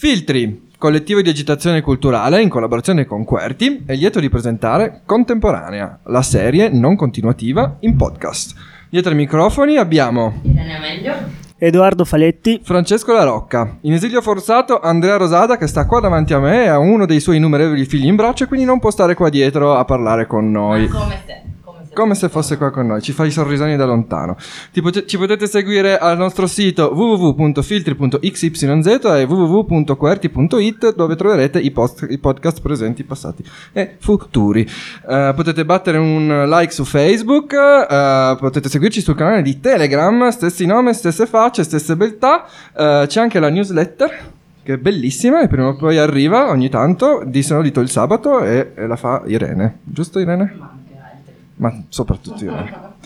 Filtri, collettivo di agitazione culturale in collaborazione con Querti, è lieto di presentare Contemporanea, la serie non continuativa in podcast. Dietro ai microfoni abbiamo Irene Meglio. Edoardo Faletti. Francesco La Rocca, in esilio forzato Andrea Rosada che sta qua davanti a me e ha uno dei suoi innumerevoli figli in braccio e quindi non può stare qua dietro a parlare con noi. Ma come se. Come se, fosse qua con noi, ci fa i sorrisoni da lontano. Ti pote- ci potete seguire al nostro sito www.filtri.xyz e www.querti.it dove troverete i, post- i podcast presenti, passati e futuri. Eh, potete battere un like su Facebook, eh, potete seguirci sul canale di Telegram, stessi nomi, stesse facce, stesse beltà. Eh, c'è anche la newsletter che è bellissima e prima o poi arriva ogni tanto, di solito il sabato e, e la fa Irene. Giusto Irene? Ma soprattutto io.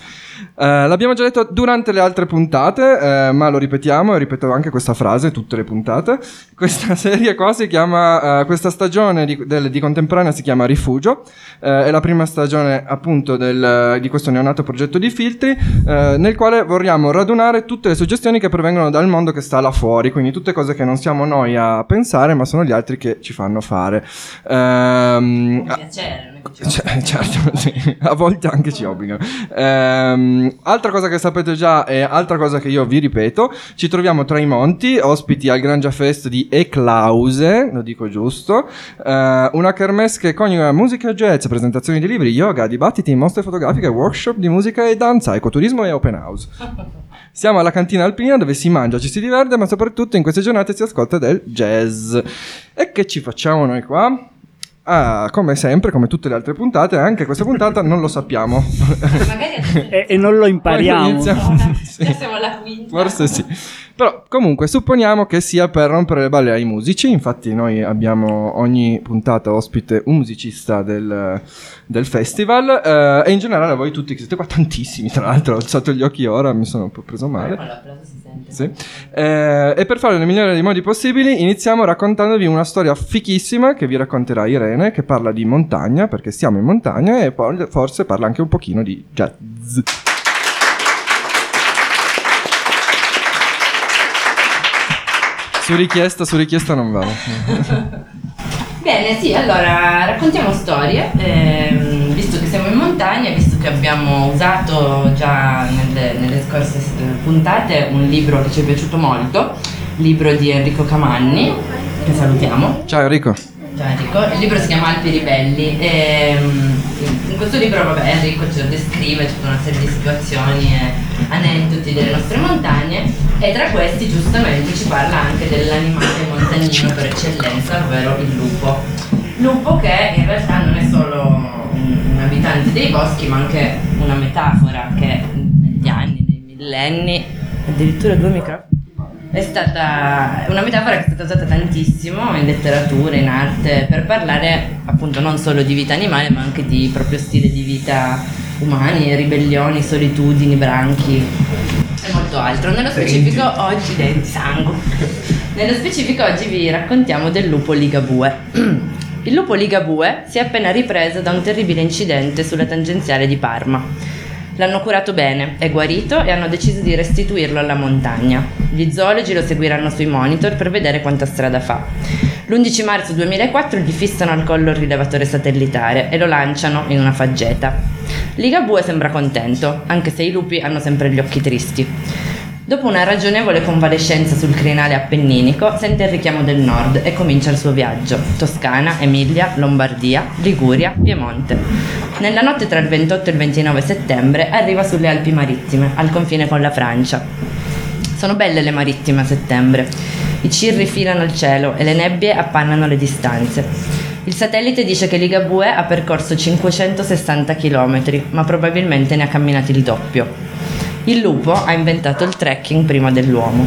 Eh, l'abbiamo già detto durante le altre puntate, eh, ma lo ripetiamo e ripeto anche questa frase tutte le puntate. Questa serie qua si chiama, eh, questa stagione di, del- di contemporanea si chiama Rifugio, eh, è la prima stagione appunto del- di questo neonato progetto di filtri, eh, nel quale vorremmo radunare tutte le suggestioni che provengono dal mondo che sta là fuori, quindi tutte cose che non siamo noi a pensare, ma sono gli altri che ci fanno fare. Un piacere, cioè, certo, sì, a volte anche ci obbligano. Ehm, altra cosa che sapete già e altra cosa che io vi ripeto, ci troviamo tra i monti, ospiti al Grangia Fest di Eclause, lo dico giusto, eh, una kermesse che coniuga musica e jazz, presentazioni di libri, yoga, dibattiti, mostre fotografiche, workshop di musica e danza, ecoturismo e open house. Siamo alla cantina alpina dove si mangia, ci si diverte, ma soprattutto in queste giornate si ascolta del jazz. E che ci facciamo noi qua? Ah, come sempre, come tutte le altre puntate, anche questa puntata non lo sappiamo. Magari E, e non lo impariamo. iniziamo. Sì. Già siamo alla quinta. Forse sì. Però comunque supponiamo che sia per rompere le balle ai musici, infatti noi abbiamo ogni puntata ospite un musicista del, del festival eh, e in generale voi tutti che siete qua tantissimi, tra l'altro ho alzato gli occhi ora, mi sono un po' preso male. Sì. Eh, e per farlo nel migliore dei modi possibili, iniziamo raccontandovi una storia fichissima che vi racconterà Irene, che parla di montagna, perché siamo in montagna, e poi forse parla anche un pochino di jazz. Su richiesta, su richiesta non vale. Bene, sì, allora raccontiamo storie, ehm, visto che siamo in montagna, visto che abbiamo usato già nelle, nelle scorse eh, puntate un libro che ci è piaciuto molto, libro di Enrico Camanni, che salutiamo. Ciao Enrico. Enrico, il libro si chiama Alpi Ribelli e mm, in questo libro vabbè, Enrico ci descrive tutta una serie di situazioni e aneddoti delle nostre montagne e tra questi giustamente ci parla anche dell'animale montagnino per eccellenza, ovvero il lupo. Lupo che in realtà non è solo un abitante dei boschi ma anche una metafora che negli anni, nei millenni, addirittura due microfoni. È stata una metafora che è stata usata tantissimo in letteratura, in arte, per parlare appunto non solo di vita animale, ma anche di proprio stile di vita umani, ribellioni, solitudini, branchi e molto altro. Nello specifico oggi denti, sangue. Nello specifico oggi vi raccontiamo del lupo Ligabue. Il lupo Ligabue si è appena ripreso da un terribile incidente sulla tangenziale di Parma. L'hanno curato bene, è guarito e hanno deciso di restituirlo alla montagna. Gli zoologi lo seguiranno sui monitor per vedere quanta strada fa. L'11 marzo 2004 gli fissano al collo il rilevatore satellitare e lo lanciano in una faggeta. Ligabue sembra contento, anche se i lupi hanno sempre gli occhi tristi. Dopo una ragionevole convalescenza sul crinale appenninico, sente il richiamo del nord e comincia il suo viaggio. Toscana, Emilia, Lombardia, Liguria, Piemonte. Nella notte tra il 28 e il 29 settembre arriva sulle Alpi Marittime, al confine con la Francia. Sono belle le marittime a settembre. I cirri filano il cielo e le nebbie appannano le distanze. Il satellite dice che Ligabue ha percorso 560 km, ma probabilmente ne ha camminati il doppio. Il lupo ha inventato il trekking prima dell'uomo.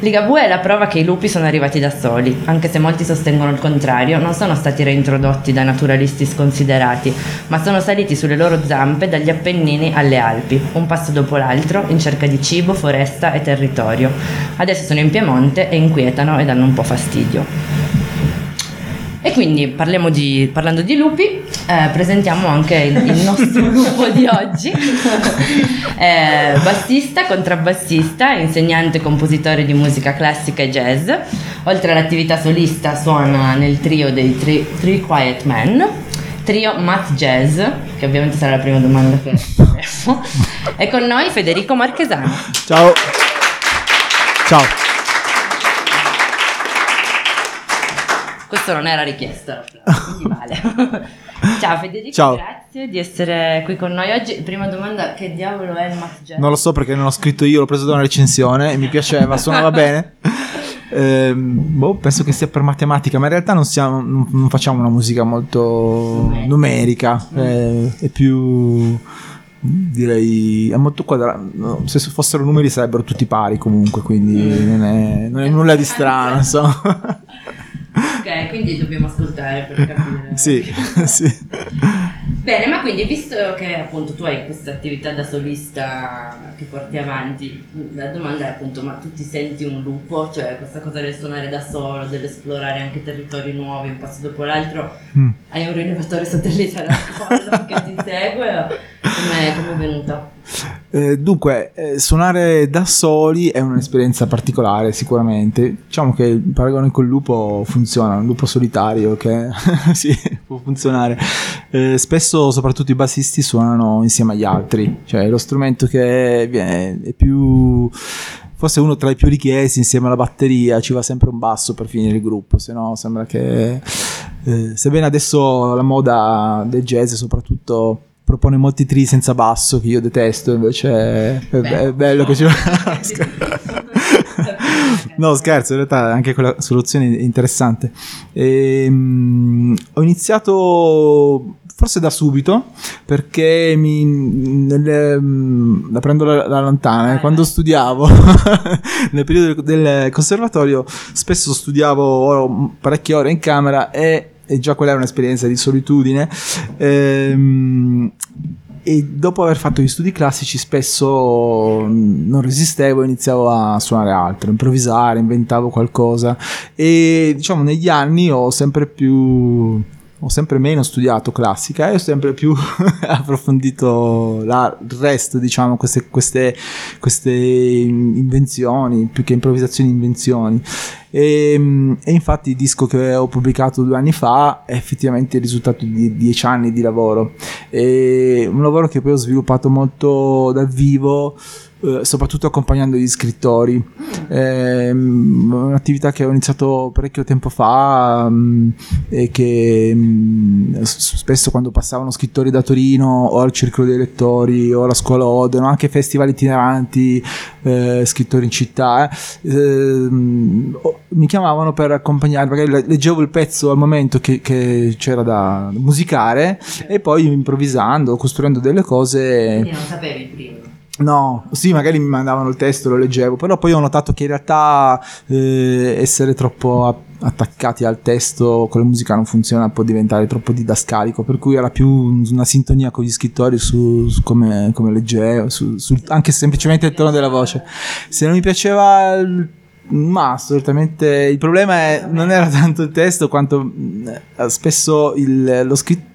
Ligabue è la prova che i lupi sono arrivati da soli, anche se molti sostengono il contrario, non sono stati reintrodotti da naturalisti sconsiderati, ma sono saliti sulle loro zampe dagli Appennini alle Alpi, un passo dopo l'altro, in cerca di cibo, foresta e territorio. Adesso sono in Piemonte e inquietano e danno un po' fastidio. E quindi parliamo di, parlando di lupi, eh, presentiamo anche il, il nostro lupo di oggi, eh, bassista, contrabbassista, insegnante e compositore di musica classica e jazz. Oltre all'attività solista suona nel trio dei Three, Three Quiet Men, trio Math Jazz, che ovviamente sarà la prima domanda che faremo. E con noi Federico Marchesano. Ciao. Ciao. Questo non era richiesto, quindi vale. Ciao Federico, Ciao. grazie di essere qui con noi oggi. Prima domanda, che diavolo è il Math Jazz? Non lo so perché non l'ho scritto io, l'ho preso da una recensione e mi piaceva, suonava bene. Ehm, boh, penso che sia per matematica, ma in realtà non, siamo, non- non facciamo una musica molto numerica, eh, è più direi è molto quadrato. Se fossero numeri sarebbero tutti pari comunque, quindi non è, non è nulla di strano, insomma. Quindi dobbiamo ascoltare per capire. sì, sì. Bene, ma quindi visto che appunto tu hai questa attività da solista che porti avanti, la domanda è appunto ma tu ti senti un lupo? Cioè questa cosa del suonare da solo, dell'esplorare anche territori nuovi un passo dopo l'altro, Mm. hai un rilevatore satellitare al collo che ti segue come come è venuta? Eh, dunque, eh, suonare da soli è un'esperienza particolare sicuramente. Diciamo che il paragone col lupo funziona, un lupo solitario che sì, può funzionare. Eh, spesso, soprattutto i bassisti, suonano insieme agli altri, cioè lo strumento che viene, è più... Forse uno tra i più richiesti insieme alla batteria, ci va sempre un basso per finire il gruppo, se no sembra che... eh, sebbene adesso la moda del jazz soprattutto propone molti tri senza basso che io detesto invece è, è- è bello che ci no. scherzo in realtà anche quella soluzione è interessante. Ehm, ho iniziato forse da subito perché mi nelle- la prendo la, la lontana eh, quando studiavo nel periodo del, del conservatorio spesso studiavo parecchie ore in camera e e già quella è un'esperienza di solitudine. Ehm, e dopo aver fatto gli studi classici spesso mm, non resistevo e iniziavo a suonare altro, improvvisare, inventavo qualcosa e diciamo negli anni ho sempre più ho sempre meno studiato classica e ho sempre più approfondito la- il resto, diciamo, queste, queste, queste invenzioni, più che improvvisazioni, invenzioni. E, e infatti il disco che ho pubblicato due anni fa è effettivamente il risultato di dieci anni di lavoro. E un lavoro che poi ho sviluppato molto dal vivo, eh, soprattutto accompagnando gli scrittori. Ehm, un'attività che ho iniziato parecchio tempo fa mm, e che mm, spesso quando passavano scrittori da Torino o al circolo dei lettori o alla scuola Oden o anche festival itineranti eh, scrittori in città eh, ehm, mi chiamavano per accompagnare magari le- leggevo il pezzo al momento che, che c'era da musicare e poi improvvisando costruendo delle cose Quindi non sapevi prima. No, sì, magari mi mandavano il testo, lo leggevo, però poi ho notato che in realtà eh, essere troppo attaccati al testo con la musica non funziona, può diventare troppo didascalico, per cui era più una sintonia con gli scrittori su, su come, come leggevo, su- sul- anche semplicemente il tono della voce. Se non mi piaceva il ma solitamente il problema è, non era tanto il testo quanto mh, spesso il- lo scrittore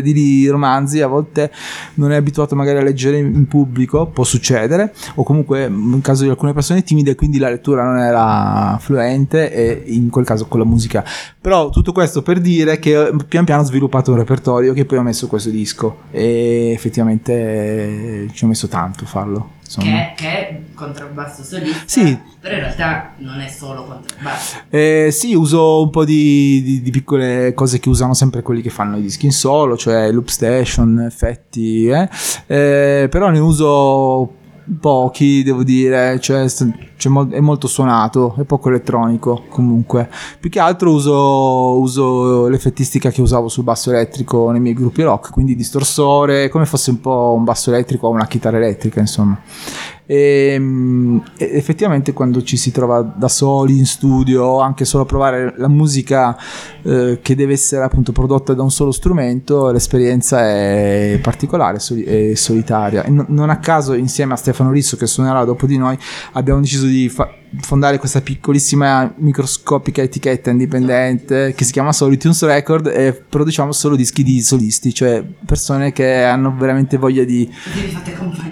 di romanzi a volte non è abituato magari a leggere in in pubblico, può succedere, o comunque in caso di alcune persone timide, quindi la lettura non era fluente e in quel caso con la musica. Però tutto questo per dire che eh, pian piano ho sviluppato un repertorio che poi ho messo questo disco e effettivamente ci ho messo tanto a farlo. Che, che è contrabbasso solista, Sì. però in realtà non è solo contrabbasso. Eh, sì, uso un po' di, di- di piccole cose che usano sempre quelli che fanno i dischi in solo, cioè loop station, effetti, eh. Eh, però ne uso pochi, devo dire, cioè mol- è molto suonato, è poco elettronico comunque. Più che altro uso, uso l'effettistica che usavo sul basso elettrico nei miei gruppi rock, quindi distorsore, come fosse un po' un basso elettrico o una chitarra elettrica, insomma. E, mm, e effettivamente quando ci si trova da soli in studio o anche solo a provare la musica eh, che deve essere appunto prodotta da un solo strumento l'esperienza è particolare soli- e solitaria. E no- non a caso insieme a Stefano Risso che suonerà dopo di noi abbiamo deciso di fa- fondare questa piccolissima microscopica etichetta indipendente che si chiama Solitunes Record e produciamo solo dischi di solisti, cioè persone che hanno veramente voglia di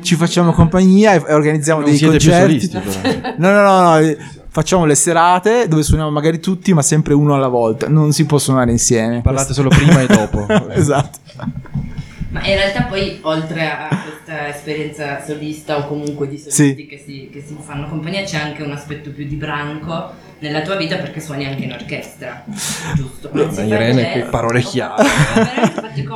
ci facciamo compagnia e, organizziamo Non dei siete più concerti. solisti, però. No, no, no, no, facciamo le serate dove suoniamo magari tutti, ma sempre uno alla volta. Non si può suonare insieme. Parlate solo prima e dopo. esatto. Ma in realtà poi oltre a questa esperienza solista o comunque di solisti Sì. che, si, che si fanno compagnia c'è anche un aspetto più di branco nella tua vita perché suoni anche in orchestra, giusto? Ma fa Irene, che parole chiare.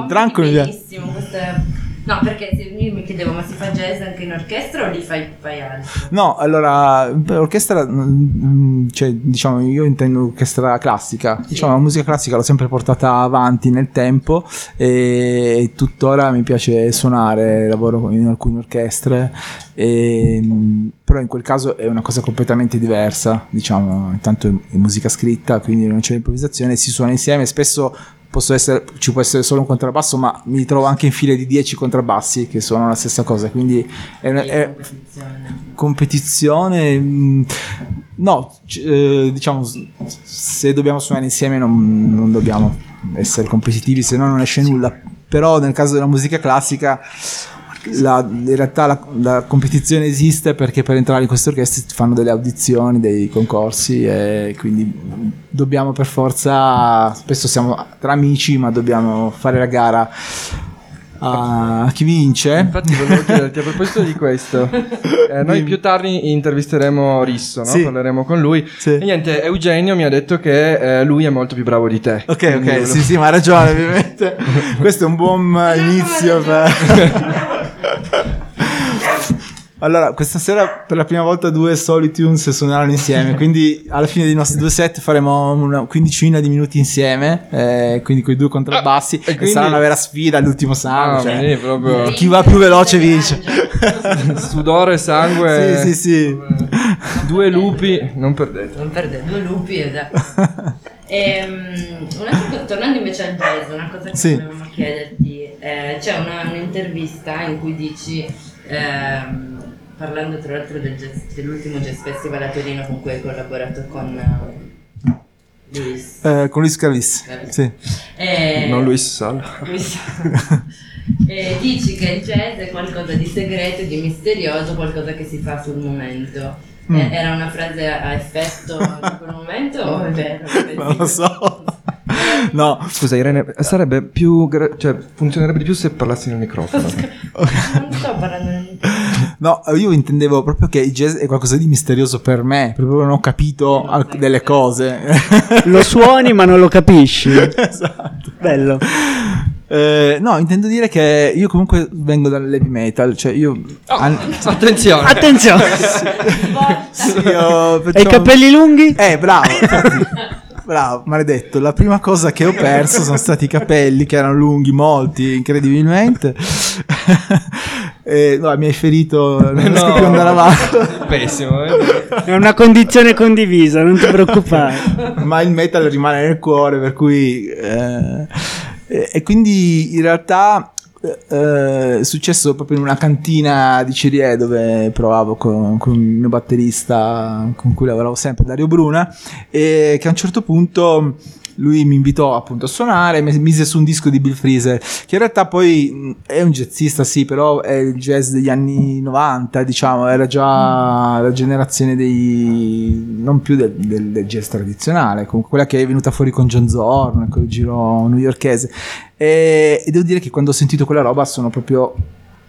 Branco benissimo, queste- No, perché io mi chiedevo ma si fa jazz anche in orchestra o lì fai, fai altro? No, allora, orchestra, mm, cioè, diciamo, io intendo orchestra classica. Diciamo, la musica classica l'ho sempre portata avanti nel tempo e tuttora mi piace suonare, lavoro in alcune orchestre, e, mm, però in quel caso è una cosa completamente diversa, diciamo, intanto è musica scritta, quindi non c'è improvvisazione, si suona insieme, spesso essere, ci può essere solo un contrabbasso, ma mi trovo anche in file di 10 contrabbassi che suonano la stessa cosa, quindi è, una- è- competizione. competizione mh, no eh, diciamo se dobbiamo suonare insieme non, non dobbiamo essere competitivi se no non esce nulla però nel caso della musica classica la- in realtà la, la competizione esiste perché per entrare in queste orchestre ti fanno delle audizioni, dei concorsi e quindi dobbiamo per forza, spesso siamo tra amici ma dobbiamo fare la gara a chi vince. Infatti volevo chiederti a proposito di questo, eh, noi più tardi intervisteremo Risso, no? Sì. parleremo con lui. Sì. E niente, Eugenio mi ha detto che eh, lui è molto più bravo di te. Ok, ok, volevo- sì, sì, ma ha ragione, ovviamente. Questo è un buon inizio per... Allora, questa sera per la prima volta due Solitunes suoneranno insieme, quindi alla fine dei nostri due set faremo una quindicina di minuti insieme, eh, quindi con i due contrabbassi, Ah, e e quindi- sarà una vera sfida all'ultimo Ah, sangue. cioè, sì, proprio Chi va più veloce vince. sudore, sangue, Sì, sì, sì. due lupi, non perdete. Non perde due lupi, esatto. Ehm, un'altra cosa- tornando invece al jazz, una cosa che Sì. volevamo chiederti, eh, c'è una- un'intervista in cui dici, ehm, parlando tra l'altro del jazz- dell'ultimo jazz festival a Torino con cui hai collaborato con eh, Luis. Eh, con Luis Cavis, sì. Eh, Non Luis Sala. Luis. Eh, dici che il jazz è qualcosa di segreto, di misterioso, qualcosa che si fa sul momento. Mm. Eh, era una frase a effetto in quel momento o è vero? Non lo so. No, Scusa Irene, sarebbe più, gra- cioè funzionerebbe di più se parlassi nel microfono. Non sto parlando nel No, io intendevo proprio che il jazz è qualcosa di misterioso per me, proprio non ho capito alc- delle cose. Lo suoni ma non lo capisci. esatto. Bello. Eh, no, intendo dire che io comunque vengo dal heavy metal, cioè io... an- Attenzione. Attenzione. sì, io Hai i facciamo- capelli lunghi? Eh, bravo. Bravo, maledetto. La prima cosa che ho perso sono stati i capelli che erano lunghi, molti, incredibilmente. E, no, mi hai ferito, non riesco No. più andare avanti. Pessimo. eh. È una condizione condivisa, non ti preoccupare. ma il metal rimane nel cuore, per cui... eh, e, e quindi in realtà eh, è successo proprio in una cantina di Cirie dove provavo con, con il mio batterista con cui lavoravo sempre, Dario Bruna, e che a un certo punto lui mi invitò appunto a suonare, mi mise su un disco di Bill Freezer, che in realtà poi è un jazzista, sì, però è il jazz degli anni 90, diciamo, era già la generazione dei... non più del, del- del jazz tradizionale, comunque quella che è venuta fuori con John Zorn, quel giro newyorkese. E, e devo dire che quando ho sentito quella roba sono proprio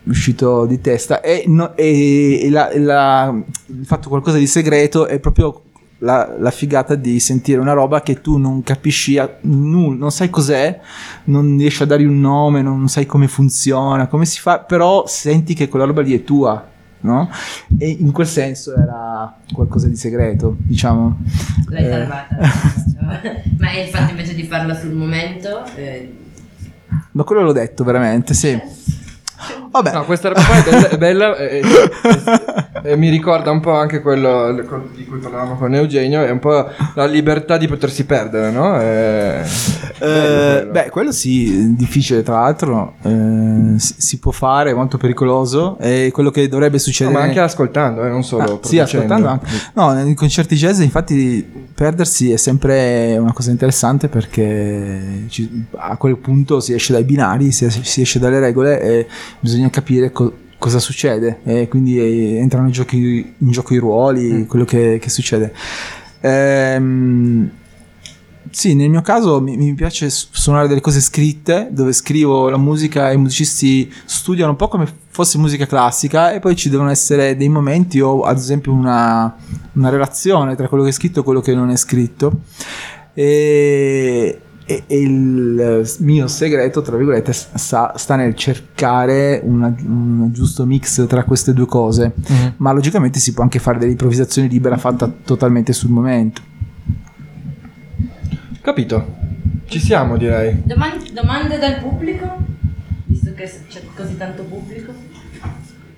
uscito di testa e, no- e- e la- la- il fatto qualcosa di segreto è proprio la, la figata di sentire una roba che tu non capisci a- nulla, non sai cos'è, non riesci a dargli un nome, non sai come funziona, come si fa, però senti che quella roba lì è tua. No? E in quel senso era qualcosa di segreto, diciamo. L'hai Eh, salvata. Ma il fatto invece di farla sul momento? eh, Ma quello l'ho detto veramente, sì. Vabbè. No, questa roba qua è bella, è bella e, e- e mi ricorda un po' anche quello di cui parlavamo con Eugenio, è un po' la libertà di potersi perdere, no? È- Eh, quello. beh, quello sì, difficile tra l'altro, eh, si, si può fare, è molto pericoloso, è quello che dovrebbe No, succedere. ma anche ascoltando, eh, non solo Ah, sì, ascoltando anche. No, nei concerti jazz infatti perdersi è sempre una cosa interessante perché ci- a quel punto si esce dai binari, si, si esce dalle regole e bisogna capire co- cosa succede e quindi eh, entrano in, giochi- in gioco i ruoli, quello che, che succede. Ehm, sì, nel mio caso mi, mi piace su- suonare delle cose scritte, dove scrivo la musica e i musicisti studiano un po' come fosse musica classica e poi ci devono essere dei momenti o ad esempio una, una relazione tra quello che è scritto e quello che non è scritto. E, e- e il mio segreto, tra virgolette, sta, sta nel cercare una- un giusto mix tra queste due cose. Mhm. Ma logicamente si può anche fare dell'improvvisazione libera fatta totalmente sul momento. Capito? Ci siamo, direi. Doman- domande dal pubblico? Visto che c'è così tanto pubblico.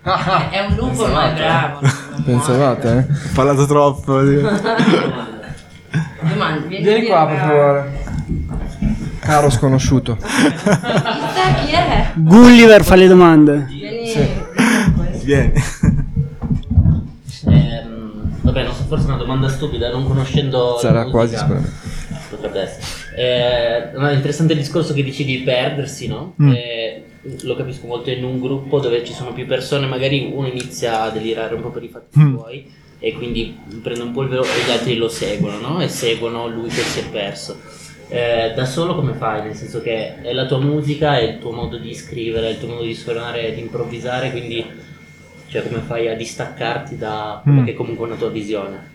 È un lupo, ma è bravo. Pensavate, eh? Ho parlato troppo. Domande, vieni, Vieni qua, per bravo. favore. Caro sconosciuto. Chissà chi è? Gulliver fa le domande. Vieni. Vieni. Ehm, vabbè, non so, forse è una domanda stupida, non conoscendo. Sarà la quasi sicuramente. Potrebbe essere. Eh, no, è interessante il discorso che dici di perdersi, no? Mm. Eh, lo capisco molto in un gruppo dove ci sono più persone, magari uno inizia a delirare un po' per i fatti Mm. suoi e quindi prende un polvero e gli altri lo seguono, no? E seguono lui che si è perso. Eh, da solo come fai? Nel senso che è la tua musica, è il tuo modo di scrivere, è il tuo modo di suonare, di improvvisare, quindi cioè come fai a distaccarti da quella Mm. che è comunque una tua visione?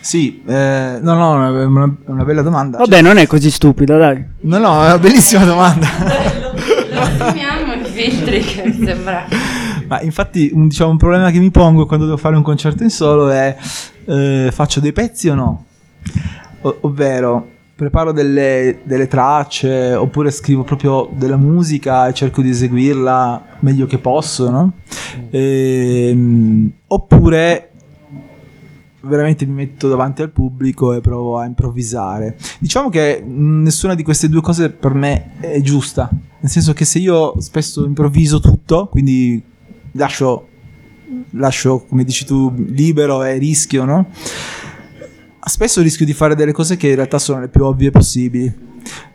Sì, eh, no, no, è una, una bella domanda. Vabbè, non è così stupido, dai. No, no, è una bellissima domanda. Lo stimiamo i filtri che mi sembra. Ma infatti, un, diciamo, un problema che mi pongo quando devo fare un concerto in solo è eh, faccio dei pezzi o no? O- ovvero, preparo delle, delle tracce oppure scrivo proprio della musica e cerco di eseguirla meglio che posso, no? Ehm, oppure veramente mi metto davanti al pubblico e provo a improvvisare. Diciamo che mh, nessuna di queste due cose per me è giusta, nel senso che se io spesso improvviso tutto, quindi lascio, lascio come dici tu, libero e rischio, no? Spesso rischio di fare delle cose che in realtà sono le più ovvie possibili,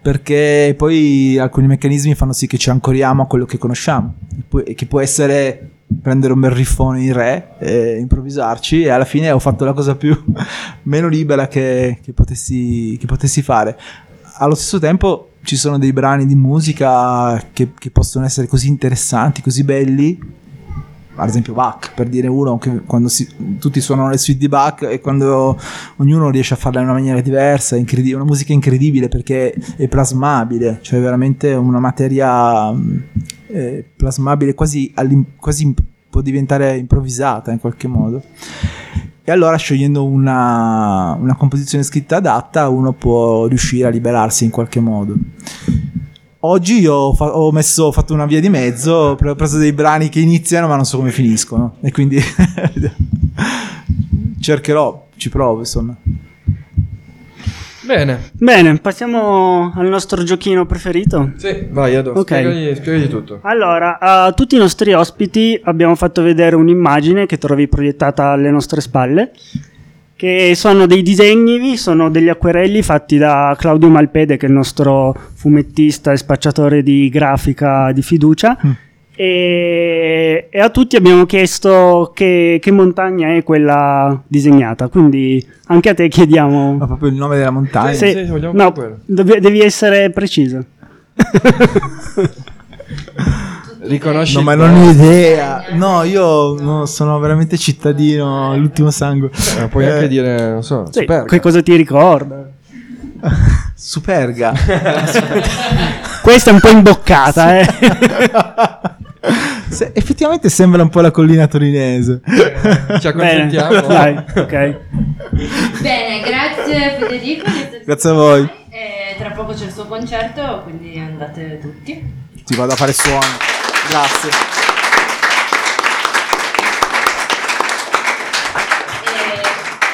perché poi alcuni meccanismi fanno sì che ci ancoriamo a quello che conosciamo, e che può essere prendere un bel riffone in re e improvvisarci e alla fine ho fatto la cosa più meno libera che, che potessi, che potessi fare. Allo stesso tempo ci sono dei brani di musica che, che possono essere così interessanti, così belli, ad esempio Bach, per dire uno, che quando si- tutti suonano le suite di Bach e quando ognuno riesce a farla in una maniera diversa, è una musica incredibile perché è plasmabile, cioè veramente una materia eh, plasmabile, quasi, quasi può diventare improvvisata in qualche modo. E allora scegliendo una, una composizione scritta adatta uno può riuscire a liberarsi in qualche modo. Oggi io ho, fa- ho messo, ho fatto una via di mezzo, ho pre- ho preso dei brani che iniziano ma non so come finiscono e quindi cercherò, ci provo insomma. Bene. Bene, passiamo al nostro giochino preferito. Sì, vai, Ado. Ok. Spiegagli, spiegagli tutto. Allora, a tutti i nostri ospiti abbiamo fatto vedere un'immagine che trovi proiettata alle nostre spalle, che sono dei disegni, sono degli acquerelli fatti da Claudio Malpede, che è il nostro fumettista e spacciatore di grafica di fiducia. Mm. E, e a tutti abbiamo chiesto che, che montagna è quella disegnata, quindi anche a te chiediamo... Ma proprio il nome della montagna. Sì, Se- vogliamo no, quello. devi, devi essere preciso. Riconosci No, ma non ho idea. No, io no, sono veramente cittadino, l'ultimo sangue. Eh, puoi Eh, anche dire, non so, Sì, che cosa ti ricorda? Superga. Questa è un po' imboccata, eh. Se- effettivamente sembra un po' la collina torinese. Ci Bene, accontentiamo. dai, ok. Bene, grazie Federico. Grazie a voi. E tra poco c'è il suo concerto, quindi andate tutti ti vado a fare suono. Grazie. E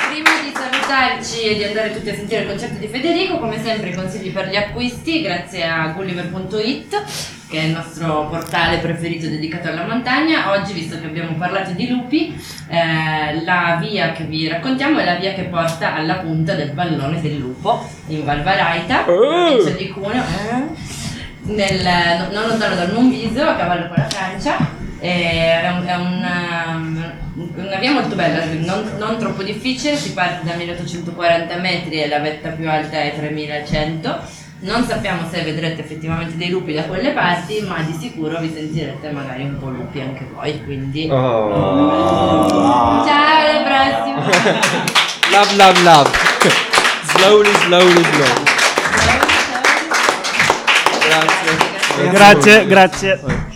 prima di salutarci E di andare tutti a sentire il concerto di Federico, come sempre i consigli per gli acquisti, grazie a gulliver.it che è il nostro portale preferito dedicato alla montagna. Oggi, visto che abbiamo parlato di lupi, eh, la via che vi raccontiamo è la via che porta alla punta del pallone del lupo in Valvaraita, provincia oh. di Cuneo. Eh? Nel- non lontano dal Monviso, a cavallo con la Francia. È, un- è una, una via molto bella, non, non troppo difficile, si parte da 1840 metri e la vetta più alta è 3100. Non sappiamo se vedrete effettivamente dei lupi da quelle parti, ma di sicuro vi sentirete magari un po' lupi anche voi, quindi Oh. ciao alla prossima! Love, love, love. slowly, slowly, slowly. Grazie. Grazie, grazie.